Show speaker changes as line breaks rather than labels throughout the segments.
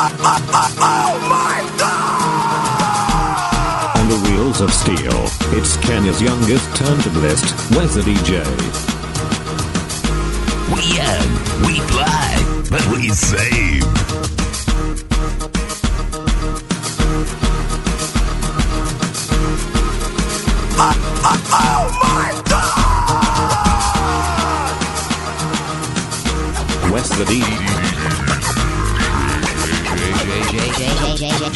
On the wheels of steel, it's Kenya's youngest turntablist, Wes the DJ.
We young, we fly, but we save.
Wes the DJ.
Mungu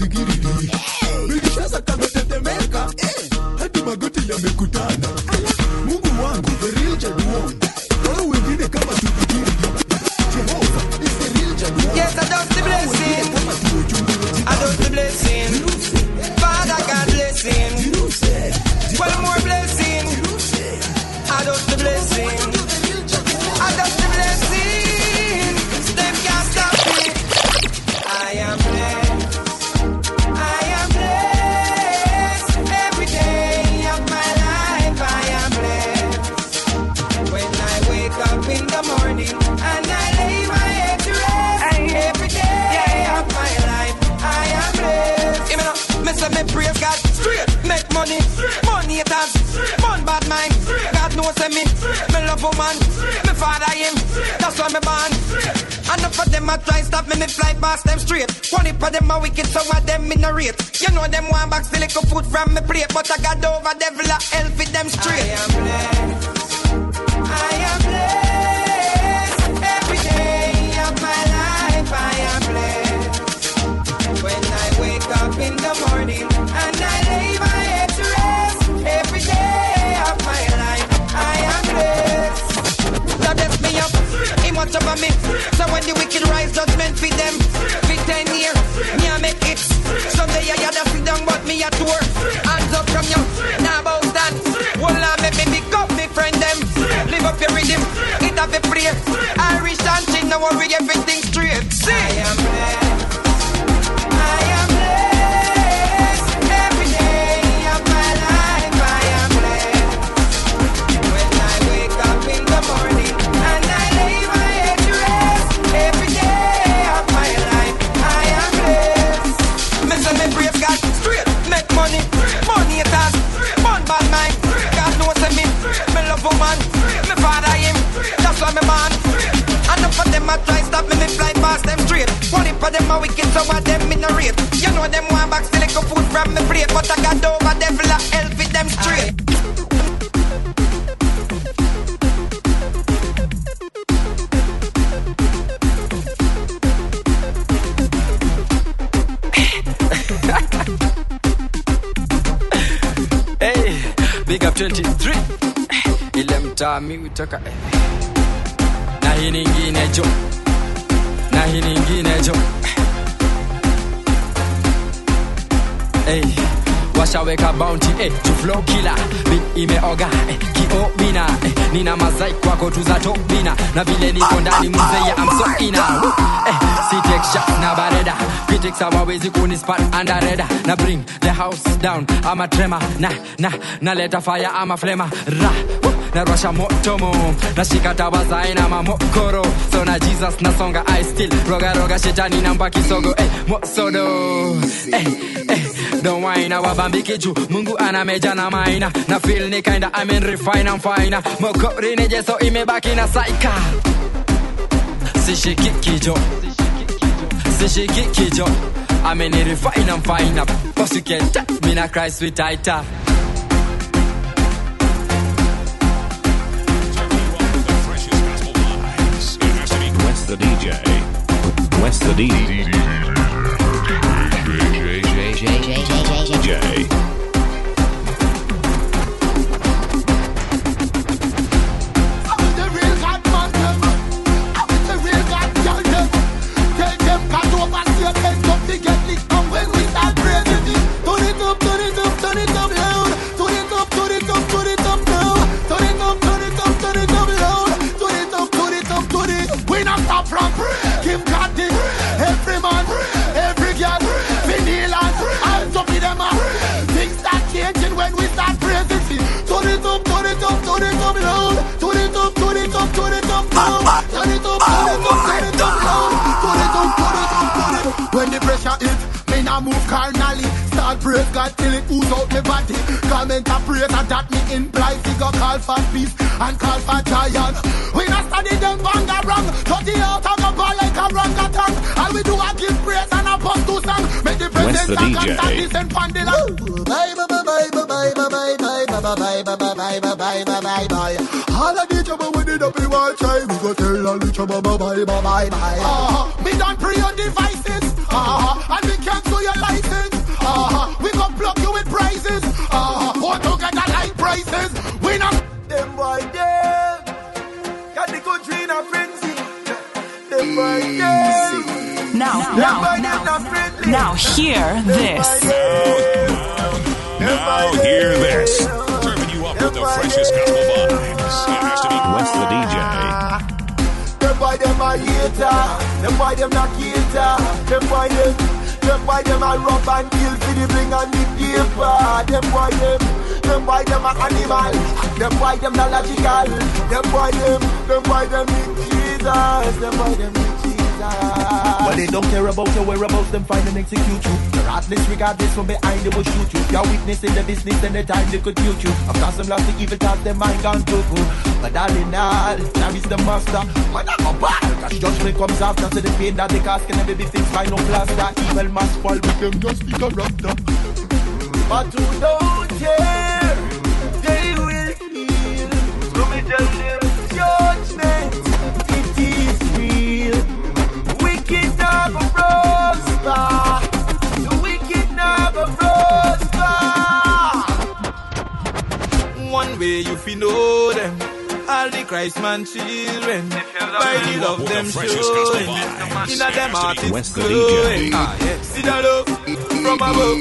digiri woman, me father him, that's why me born. Enough of them a try stop me, me fly past them straight. One of them a wicked, some of them in a rate. You know them one box the little food from me plate, but I got over devil a hell for them straight. Rhythm, it have a pray. Irish dancing, now worry everything straight. See, Of them a wicked, so of them in a rate. You know them want back still little food from me plate, but I got over devil a hell with them straight.
Hey, big up 23 ile mtaa mi utoka eh. na hii ningine jo na nyingine. Jo washaweka bounty eh, flow killer. Beat imeoga eh, kiobina eh, nina mazai kwako tuza tuzatobina na vile niko ndani mzee I'm so ina eh, si take shots na bareda critics hawawezi kunispat underreda na bring the house down ama trema na na naleta fire ama flema ra woo, narwasha motomo nashika tawa zae na mamokoro. So na jesus nasonga i still rogaroga shetani namba kisogo eh, mosodo eh, Don't whine, ki juu Mungu anameja na maina na feel ni kinda I'm in refine I'm fine mokori nejeso imebaki na saika sishiki kijo sishiki kijo I'm in refine I'm fine boss you can me na cry sweet tighter
the DJ. West the DJ. DJ.
DJ. DJ. DJ. DJ. DJ. Up, turn it up, turn it up loud. Turn it up, turn it up, turn it up now. Turn it up, turn it up, turn it up loud. Turn it up, turn it up, turn it up. When the pressure hit, me nah move carnally. Start praise God till it ooze out me body. Comment a praise and that me implies he go call for peace and call for giant. We not study them banga wrong. Thirty out of the ball like a orangutan. All we do is give praise and a bust to song. Make the
Where's the
present
DJ?
and listen bye bye bye bye bye bye bye bye bye bye. All of the trouble with it up in one try. We go tell all the trouble bye bye bye bye bye. Ah, me done pre your devices. Ah, and we cancel your license. Ah, we go plug you with prizes. Ah, what to get a like prices. We not
Them boy them got the country in a frenzy. Them boy them.
Now, now, now,
friendly.
now hear this.
Now hear this. The freshest gospel vibes. It has to be
West the DJ.
Them boy them a hater. Them boy them not cater. Them boy them. Them boy them a rub and kill for the bling and the paper. Them boy them. Them boy them a animal. Them boy them not logical. Them boy them. Them boy them need Jesus. Them boy them need Jesus.
Well, they don't care about your whereabouts, them find and execute you. You're heartless regardless from behind, they will shoot you. Your you're the business, then the time they could mute you. Of course, them lost the evil thoughts, their mind gone cuckoo. But all in all, now is the master. When I go back, cause judgment comes after, the pain that they cause can never be fixed by no plaster. Evil must fall with them, just be corrupted.
But who don't care, way you feel know them. All the Christ man children, by the love
with
them
the freshest gospel
showing,
vibes.
in a them heart it's
West
glowing. Ah, yeah. See the love from above.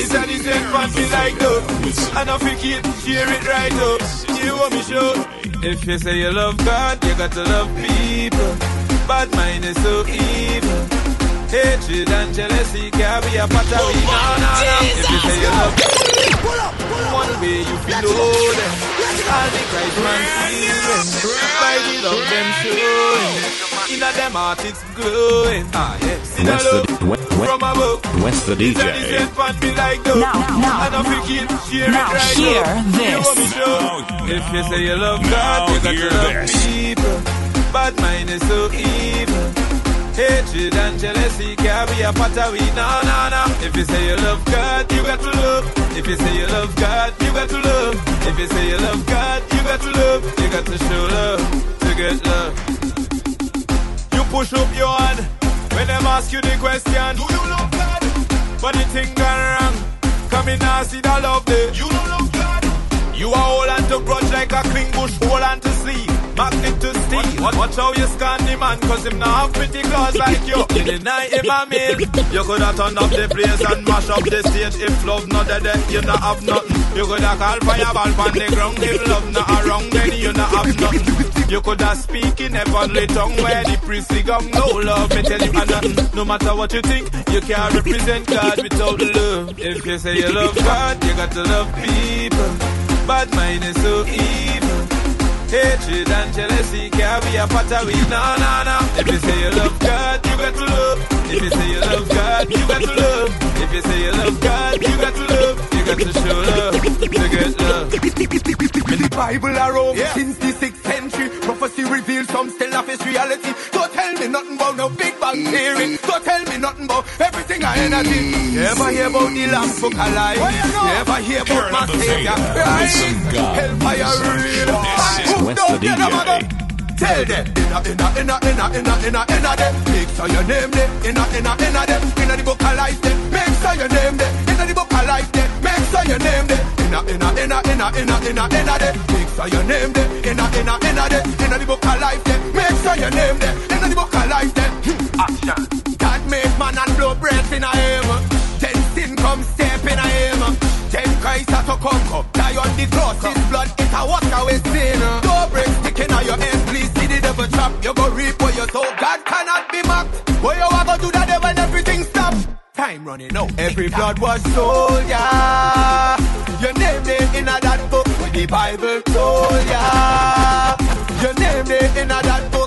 It's a decent fancy like though. And if you keep share it right up. You want me show. If you say you love God, you got to love people. Bad mind is so evil. Hatred and jealousy can be a part of it. No, no, no. If you say you love one way you feel know them. All the Christ man children. By the love them showing. In a them heart it's glowing. Ah, yeah. See the
West the,
love
we, we,
from above.
West the DJ.
decent like.
Now, now,
And if you
now. Now
right
hear
up.
this.
You want me. If you say you love God,
Now
you got
hear
to love
this.
people. Bad mind is so evil. Hatred and jealousy can be a part of it. No, no, no. If you say you love God, you got to love. If you say you love God, you got to love. If you say you love God, you got to love. You got to show love to get love. You push up your hand when them ask you the question. Do you love God? But the thing gone wrong. Come in and see the love there. You don't love God. You are hold on to grudge like a clean bush, hold on to Watch, watch how you scan the man, cause him not have pretty claws like you. The night, him a meal. You could have turned up the place and mash up the stage. If love not dead, you not have nothing. You could have called fireball on the ground. If love not around, then you not have nothing. You could have speak in heavenly tongue where the priestly gum no love. Me tell you nothing. No matter what you think, you can't represent God without love. If you say you love God, you got to love people. Bad mind is so evil. Hatred and jealousy can be a part of it. No, no, no. If you say you love God, you got to love. If you say you love God, you got to love. If you say you love God, you got to love. You got to show love to get love.
The Bible around
Yeah.
since the 6th century. prophecy reveals some still of his reality. Don't tell me nothing about no big bang theory. Don't tell me nothing about everything I energy. Never hear about the lamp book alive. Never hear about my savior. Right? Hellfire real.
West
Don't get them
DJ.
Tell them inna inna inna inna inna inna inna them. Make sure your name there. Inna inna inna them. Inna the book of life there. Make sure your name there. Inna the book of life there. Make sure your name there. Inna inna inna inna inna inna inna them. Make sure your name there. Inna inna inna them. Inna the book of life there. Make sure your name there. Inna the book of life there. Hmm. Action. God made man and blow breath in a him. Then sin come step in a him. Then Christ had to conquer. Die on the cross. His blood it a wash away sin. Don't break sticking on your head. Please see the devil trap. You go reap what you sow. God cannot be mocked. What you want to do that day when everything stop? Time running out. Every blood was soldier. Your name there in a that book. When the Bible oh, told ya. Your name there in a that book.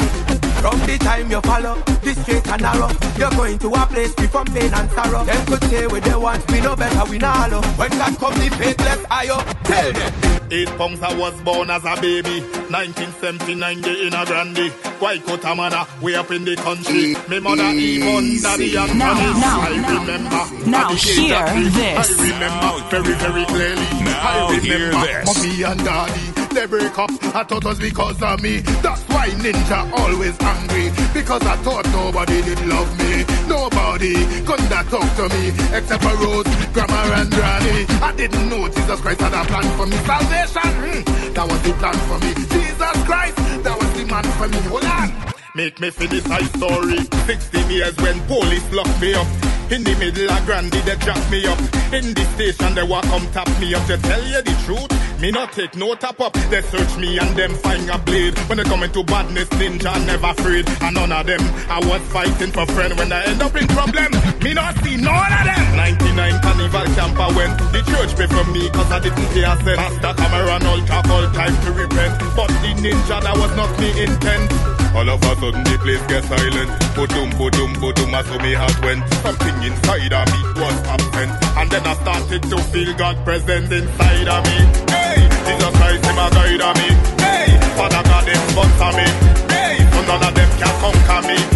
From the time you follow the straight and narrow, you're going to a place free from pain and sorrow. Them could say what they want, we know better, we not hollow. When God come, the faithless higher. Tell them.
Eight pounds I was born as a baby. 1979 day in a grande. Waikota manna, way up in the country. Me mother even daddy and
Now,
mommy.
now,
I
now.
remember.
Now
at the age
hear
of three,
this.
I remember very, very clearly.
Now
I
hear
remember
this.
mommy and daddy. They break up, I thought it was because of me. That's why Ninja always angry. Because I thought nobody did love me. Nobody couldn't talk to me. Except for Rose, Grandma and Granny. I didn't know Jesus Christ had a plan for me. Salvation, hmm, that was the plan for me. Jesus Christ, that was the man for me. Hold on. Make me finish my story. 16 years when police locked me up. In the middle of Grandy, they jack me up. In the station, they walk come tap me up. To tell you the truth, me not take no tap up. They search me and them find a blade. When they come into badness, ninja never afraid. And none of them, I was fighting for friend. When I end up in problem, me not see none of them. 99 carnival camp I went. The church pay for me cause I didn't pay a cent. Master Cameron all talk all time to repent. But the ninja, that was not me intent. All of a sudden the place get silent. Boom, boom, boom, I saw me heart went. Something inside of me was absent. And then I started to feel God presence inside of me. Hey, Jesus Christ, him a guide of me. Hey, Father God, him sponsor me. Hey, so none of them can conquer me.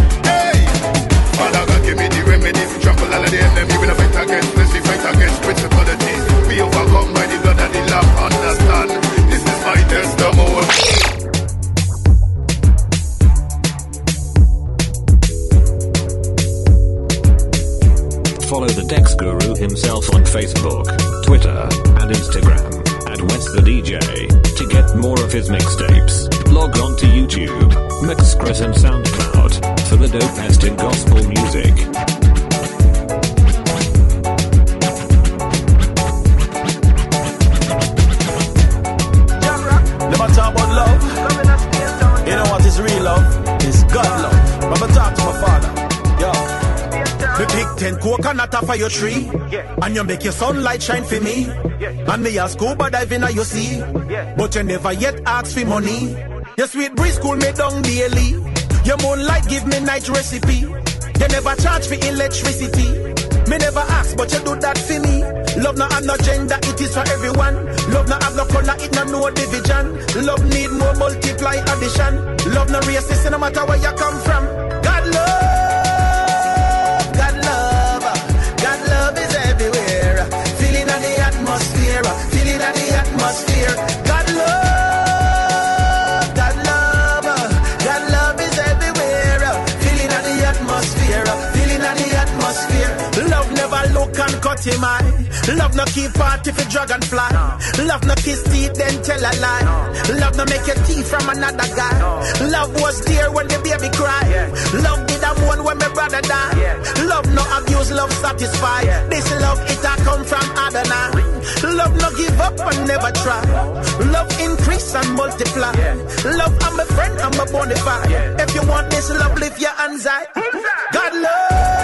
Himself on Facebook, Twitter, and Instagram at West the DJ to get more of his mixtapes. Log on to YouTube, Mixcloud and SoundCloud for the dopest in gospel music.
Ten coconut off of your tree. And you make your sunlight shine for me. And me a scuba diving at your sea. But you never yet ask for money. Your sweet breeze cool me down daily. Your moonlight give me night recipe. You never charge for electricity. Me never ask, but you do that for me. Love no have no gender, it is for everyone. Love no have no color, it no no division. Love need more multiply addition. Love no racist, no matter where you come from. Atmosphere. God love, God love, God love is everywhere. Feeling on the atmosphere, feeling on the atmosphere. Love never look and cut him eye. Love no keep part if a dragonfly. Love no kiss teeth then tell a lie. Love no make your teeth from another guy. Love was there when the baby cry. Love did a mourn when my brother die. Love no abuse, love satisfy. This love it a come from Adonai. Love no give up and never try. Love increase and multiply. Love I'm a friend, I'm a bonafide. If you want this love, lift your hands high. God love,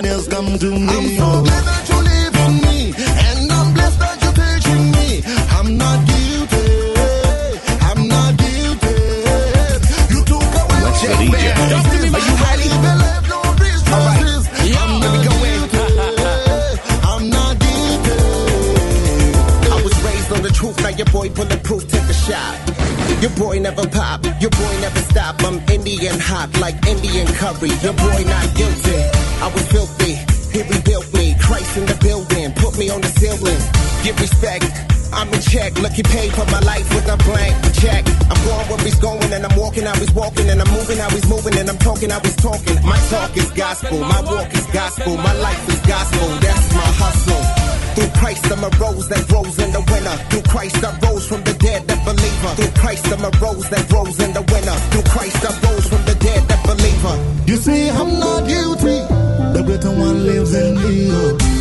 redemption has come to me.
I'm
so glad that you live in me. And I'm blessed that you're teaching me. I'm not guilty. I'm not guilty. You took away my
DJ?
sins.
Just me my
Are you ready? Believe.
Yo,
I'm not guilty. I'm not guilty.
I was raised on the truth, now your boy bulletproof, take a shot. Your boy never pop, your boy never stop. I'm Indian hot like Indian curry. Your boy not guilty. Respect. I'm in check, lucky paid for my life with a blank check. I'm going where he's going, and I'm walking how he's walking, and I'm moving how he's moving, and I'm talking how he's talking. My talk is gospel, my walk is gospel, my life is gospel. That's my hustle. Through Christ, I'm a rose that grows in the winter. Through Christ, I rose from the dead, that believer. Through Christ, I'm a rose that grows in the winter. Through Christ, I rose from the dead, that believer.
You see, I'm not guilty. The greater one lives in me.